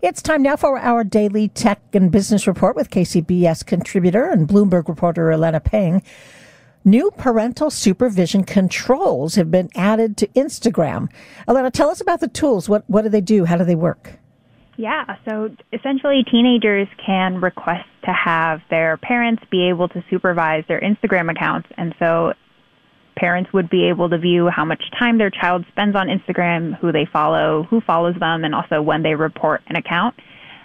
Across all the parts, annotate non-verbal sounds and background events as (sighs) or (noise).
It's time now for our daily tech and business report with KCBS contributor and Bloomberg reporter Elena Peng. New parental supervision controls have been added to Instagram. Elena, tell us about the tools. What, what do they do? How do they work? Yeah, so essentially, teenagers can request to have their parents be able to supervise their Instagram accounts. And so parents would be able to view how much time their child spends on Instagram, who they follow, who follows them, and also when they report an account.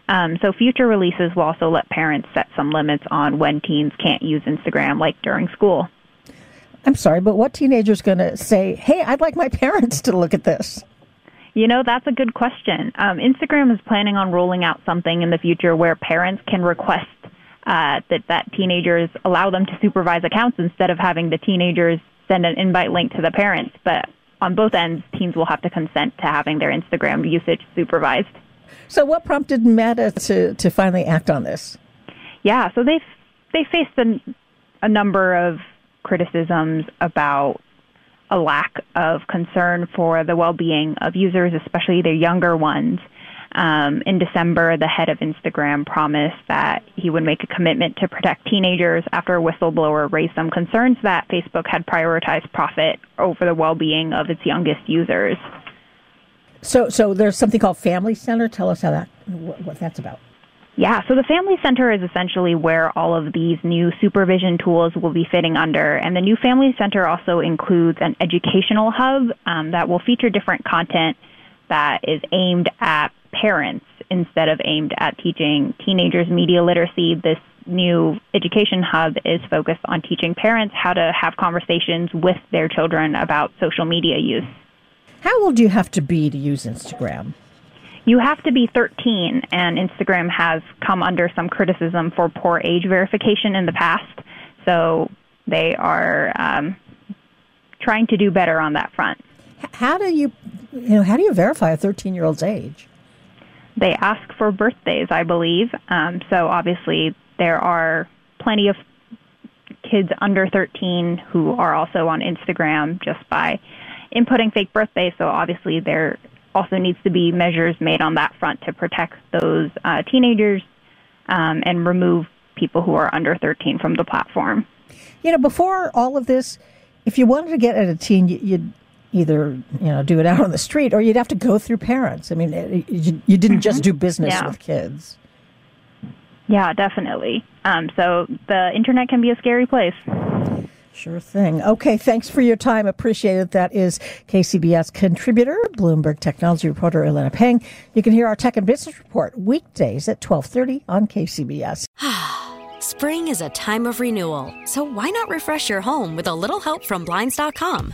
Um, so future releases will also let parents set some limits on when teens can't use Instagram, like during school. I'm sorry, but what teenager is going to say, hey, I'd like my (laughs) parents to look at this? You know, that's a good question. Um, Instagram is planning on rolling out something in the future where parents can request uh, that that teenagers allow them to supervise accounts instead of having the teenagers send an invite link to the parents. But on both ends, teens will have to consent to having their Instagram usage supervised. So, what prompted Meta to, to finally act on this? Yeah, so they they faced a, a number of criticisms about a lack of concern for the well-being of users, especially their younger ones. Um, in December, the head of Instagram promised that he would make a commitment to protect teenagers after a whistleblower raised some concerns that Facebook had prioritized profit over the well-being of its youngest users. So, so there's something called Family Center. Tell us how that what, what that's about. Yeah, so the Family Center is essentially where all of these new supervision tools will be fitting under. And the new Family Center also includes an educational hub um, that will feature different content that is aimed at parents instead of aimed at teaching teenagers media literacy. This new education hub is focused on teaching parents how to have conversations with their children about social media use. How old do you have to be to use Instagram? you have to be 13, and Instagram has come under some criticism for poor age verification in the past. So they are um, trying to do better on that front. How do you, you know, how do you verify a 13 year old's age? They ask for birthdays, I believe. Um, so obviously there are plenty of kids under 13 who are also on Instagram just by inputting fake birthdays. So obviously there also needs to be measures made on that front to protect those uh, teenagers um, and remove people who are under 13 from the platform. You know, before all of this, if you wanted to get at a teen, you'd either you know do it out on the street or you'd have to go through parents. I mean, you, you didn't just mm-hmm. do business yeah. with kids. Yeah, definitely. Um, so the internet can be a scary place. Sure thing. Okay, thanks for your time. Appreciate it. That is KCBS contributor, Bloomberg technology reporter Elena Peng. You can hear our tech and business report weekdays at 12:30 on KCBS. (sighs) Spring is a time of renewal, so why not refresh your home with a little help from blinds.com?